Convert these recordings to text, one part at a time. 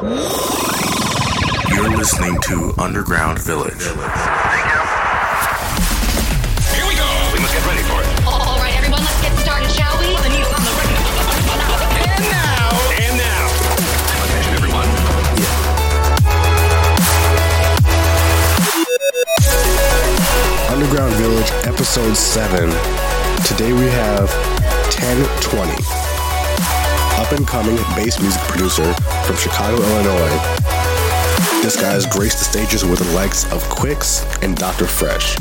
You're listening to Underground Village. Here we go. We must get ready for it. All right, everyone, let's get started, shall we? And now. And now. Attention, everyone. Underground Village, Episode 7. Today we have 1020, up and coming bass music producer from Chicago, Illinois. This guy has graced the stages with the likes of Quix and Dr. Fresch,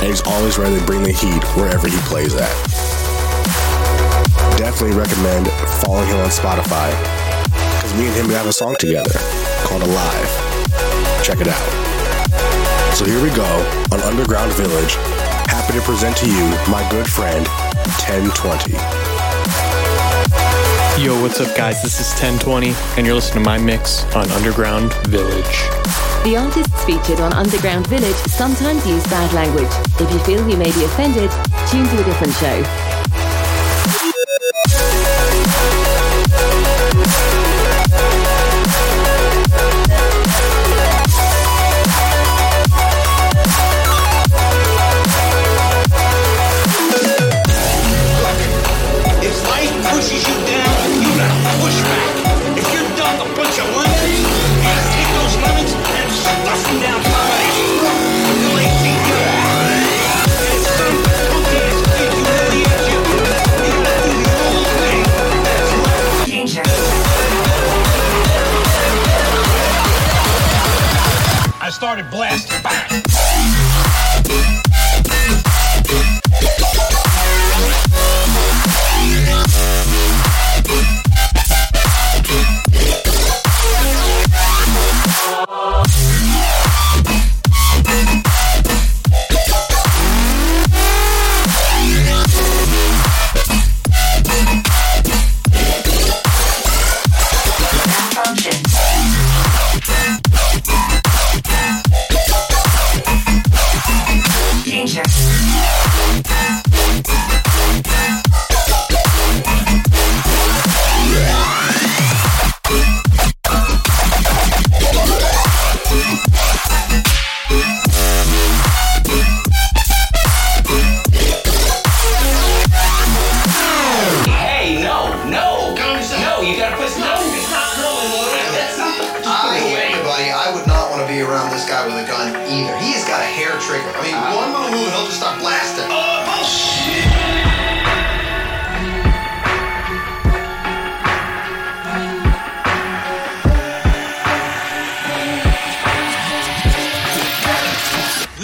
and he's always ready to bring the heat wherever he plays at. Definitely recommend following him on Spotify, because me and him have a song together called Alive. Check it out. So here we go on Underground Village. Happy to present to you my good friend, 1020. Yo, what's up, guys? This is 1020, and you're listening to my mix on Underground Village. The artists featured on Underground Village sometimes use bad language. If you feel you may be offended, tune to a different show. Started blasting back.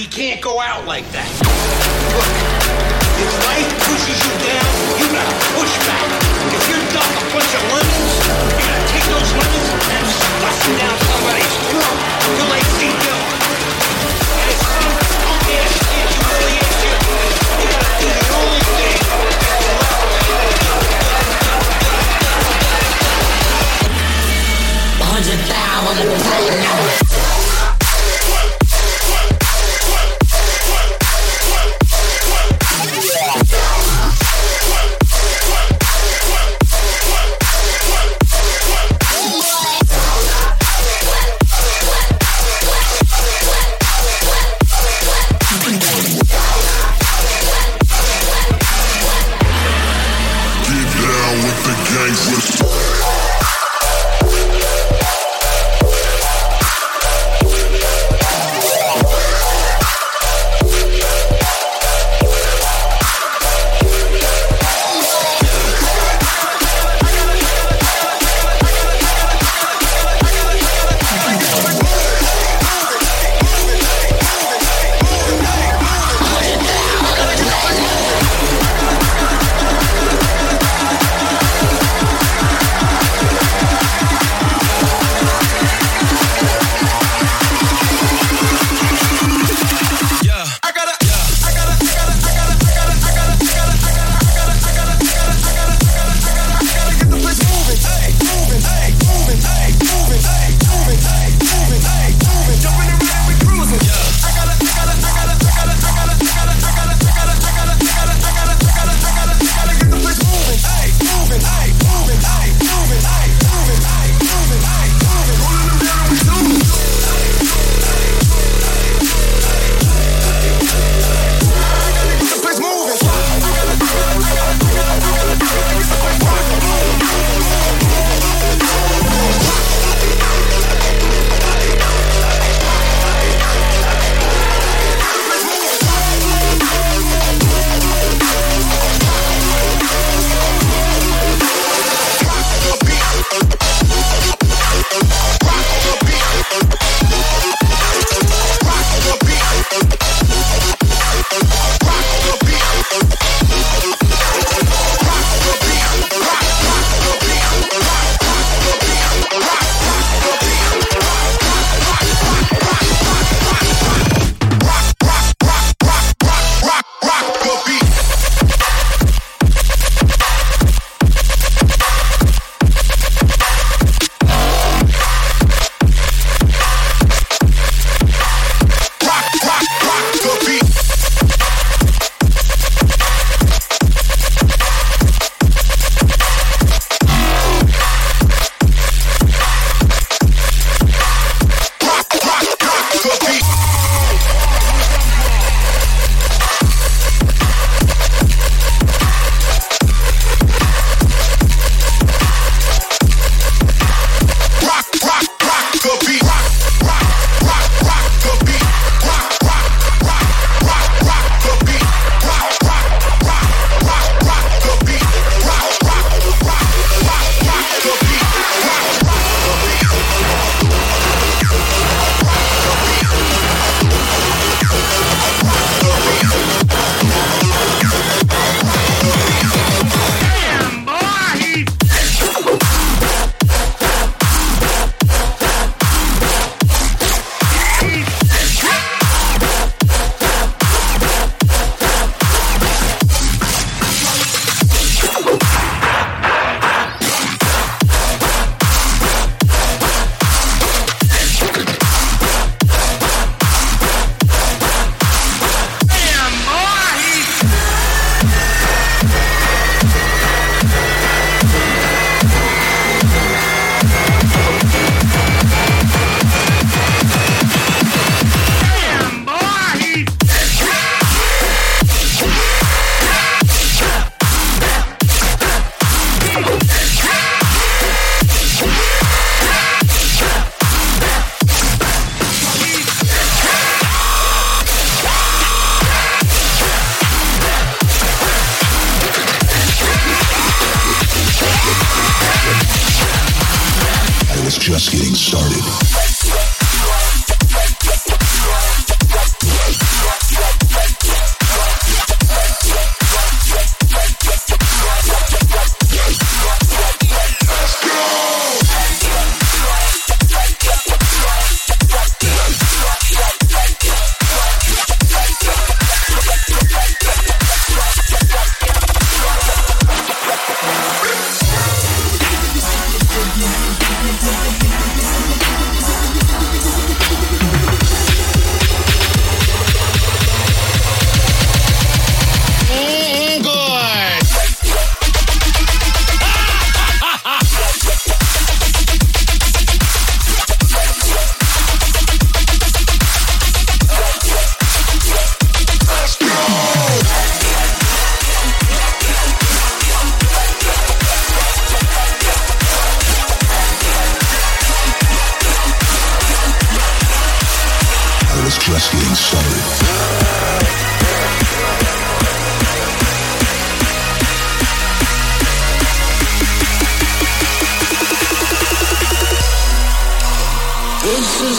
We can't go out like that. Look, if life pushes you down, you gotta push back. If you're done a bunch of lemons, you gotta take those lemons and stuff them down somebody's throat. You like see you. And if some punk-ass kid humiliates you, you gotta do the only thing Get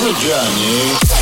A journey.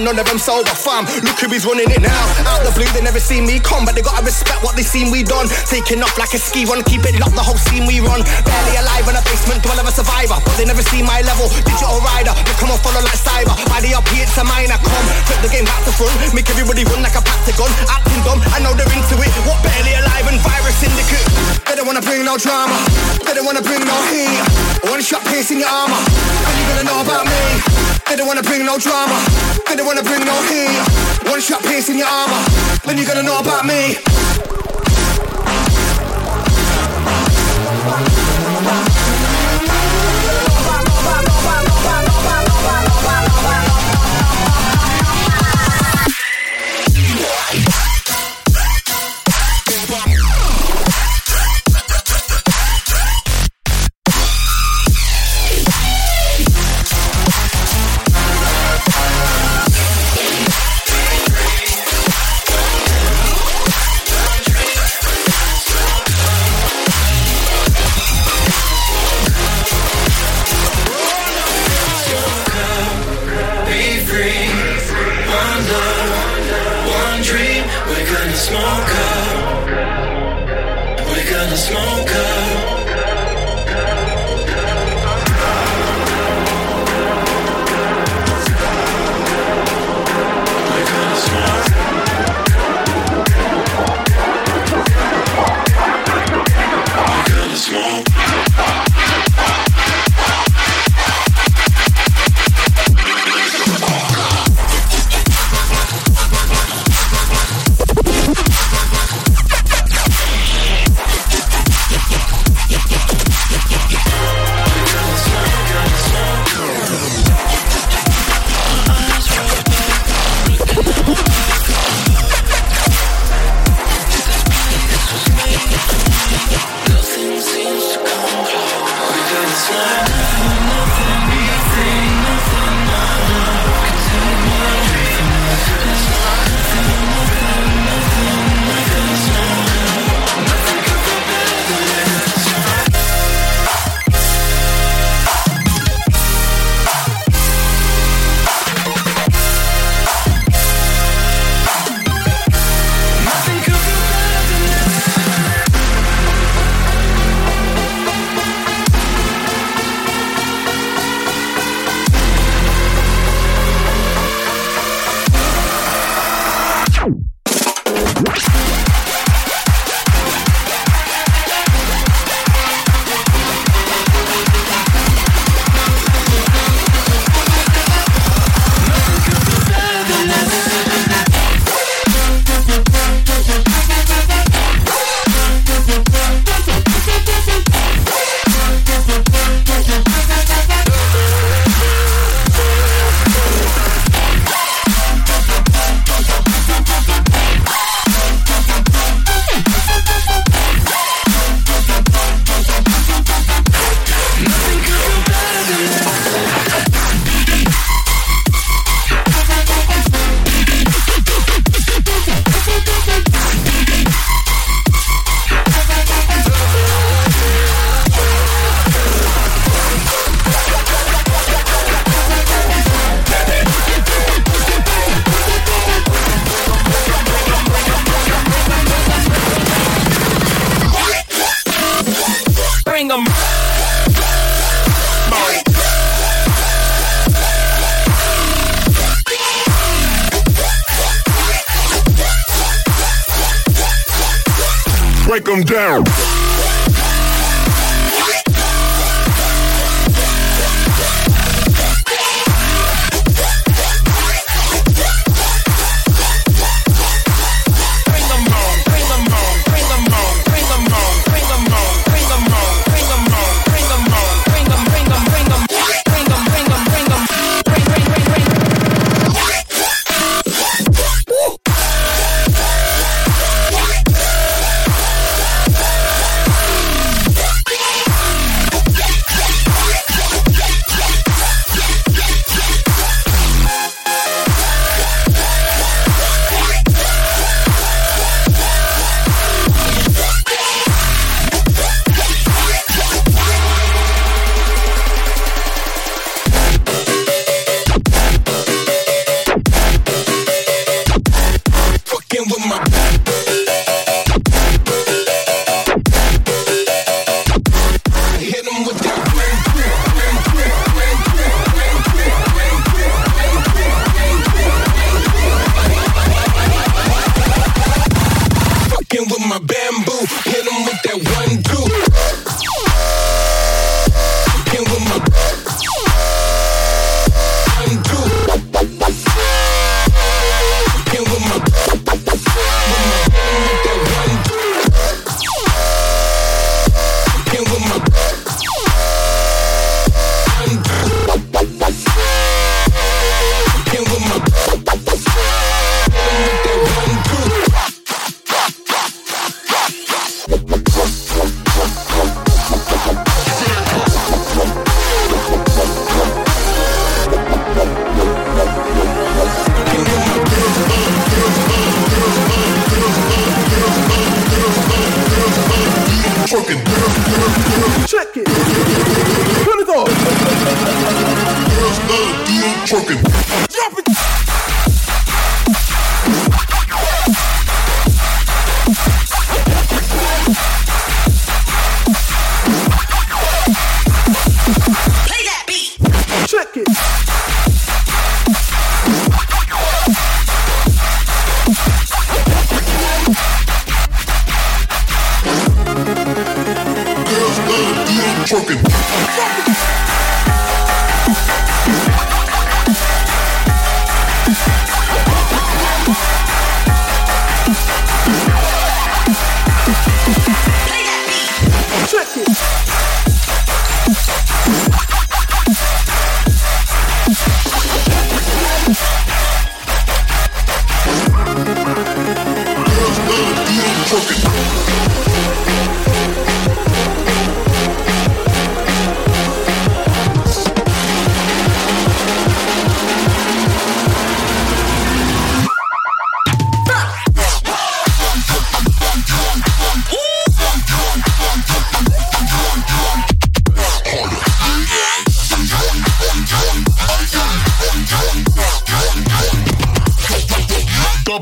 I'm none of them sober. Fam, look who is running it now. Out the blue, they never seen me come, but they gotta respect what they seen we done. Taking off like a ski run, keep it locked, the whole scene we run. Barely alive in a basement, dwell of a survivor. But they never see my level. Digital rider, they come and follow like cyber. By the RP, it's a minor. Come, flip the game back to front, make everybody run like a Pactagon. Acting dumb, I know they're into it. What barely alive and virus syndicate. They don't wanna bring no drama, they don't wanna bring no heat. One shot piercing your armor, and you gonna know about me. They don't wanna bring no drama, they don't wanna bring no heat. One shot piercing your armor, then you're gonna know about me. one dream. We're gonna smoke up. We're gonna smoke up. With that one two.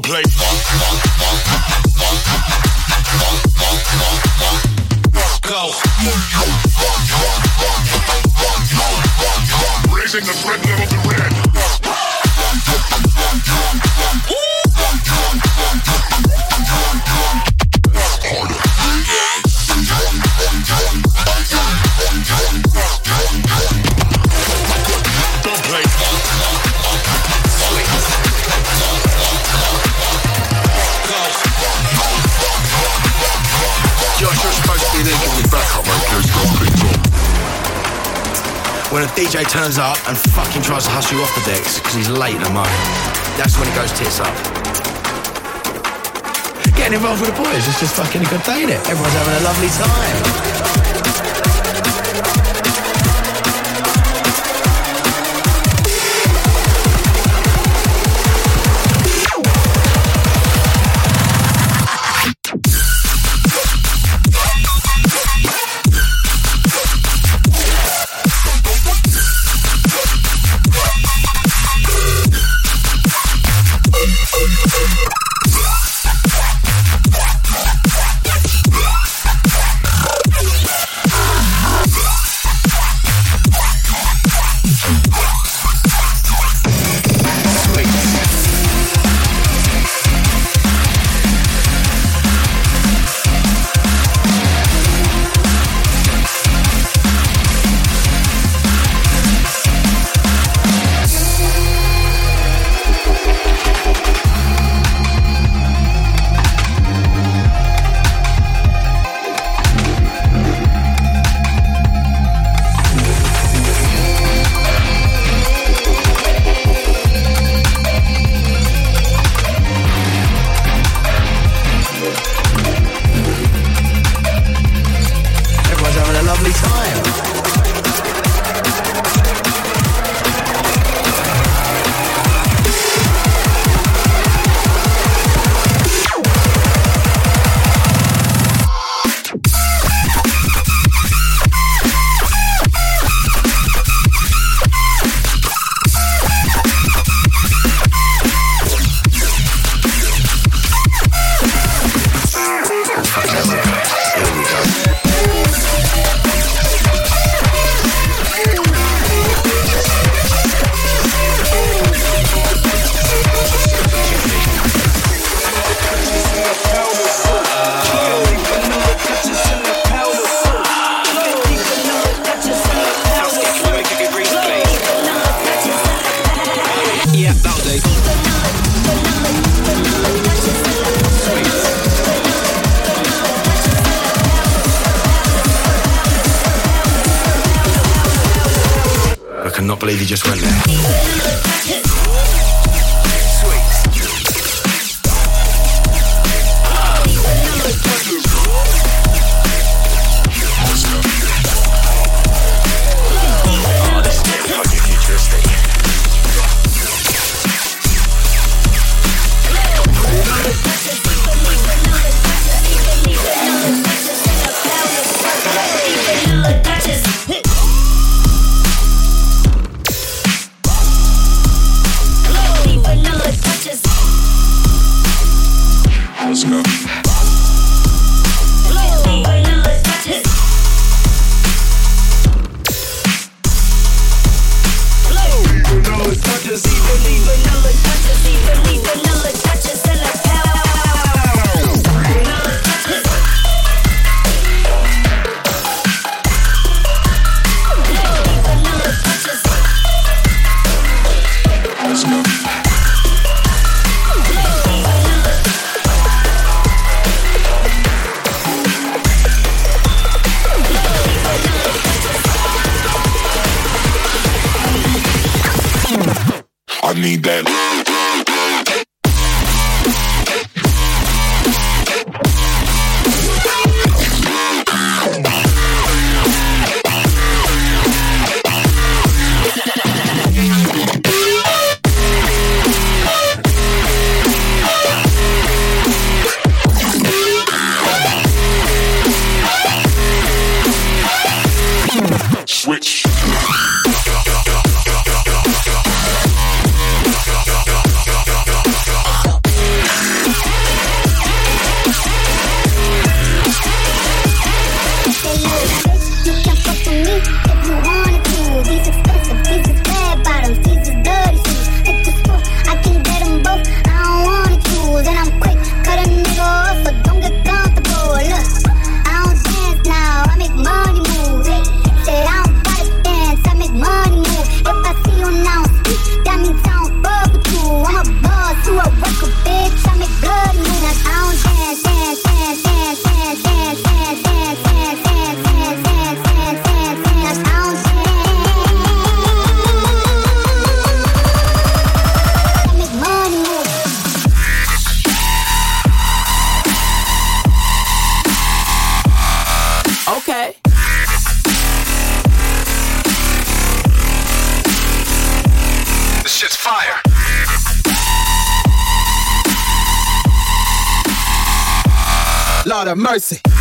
Play. Go. Raising the threat level DJ turns up and fucking tries to hustle you off the decks because he's late in the morning, that's when it goes tits up. Getting involved with the boys is just fucking a good day, innit? Everyone's having a lovely time. I believe you just went there. vanilla, you Out of mercy.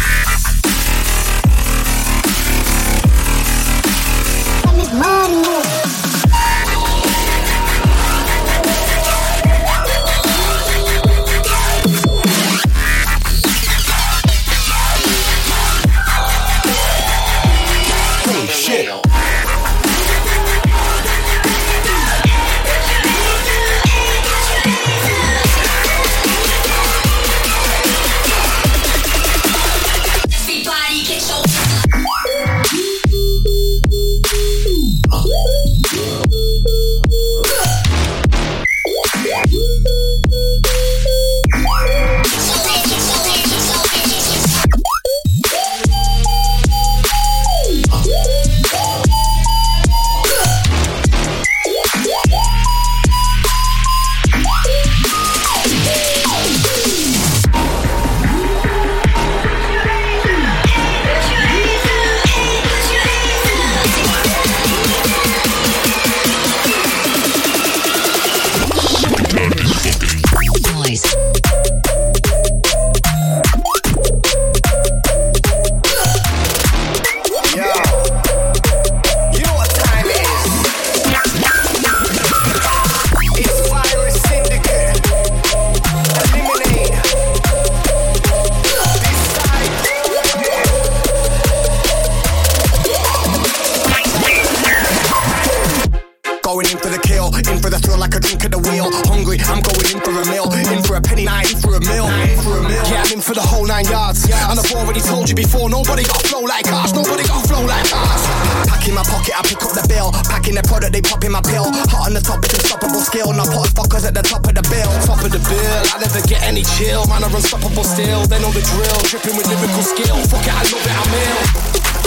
rapping with lyrical skill. Fuck it, I love it, I'm ill.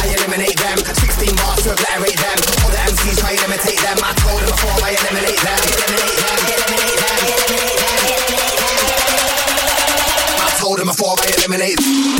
I eliminate them, 16 bars to obliterate them. All the MCs try to imitate them. I told them before I eliminate them. Eliminate them, eliminate them, eliminate them. I told them before I eliminate them.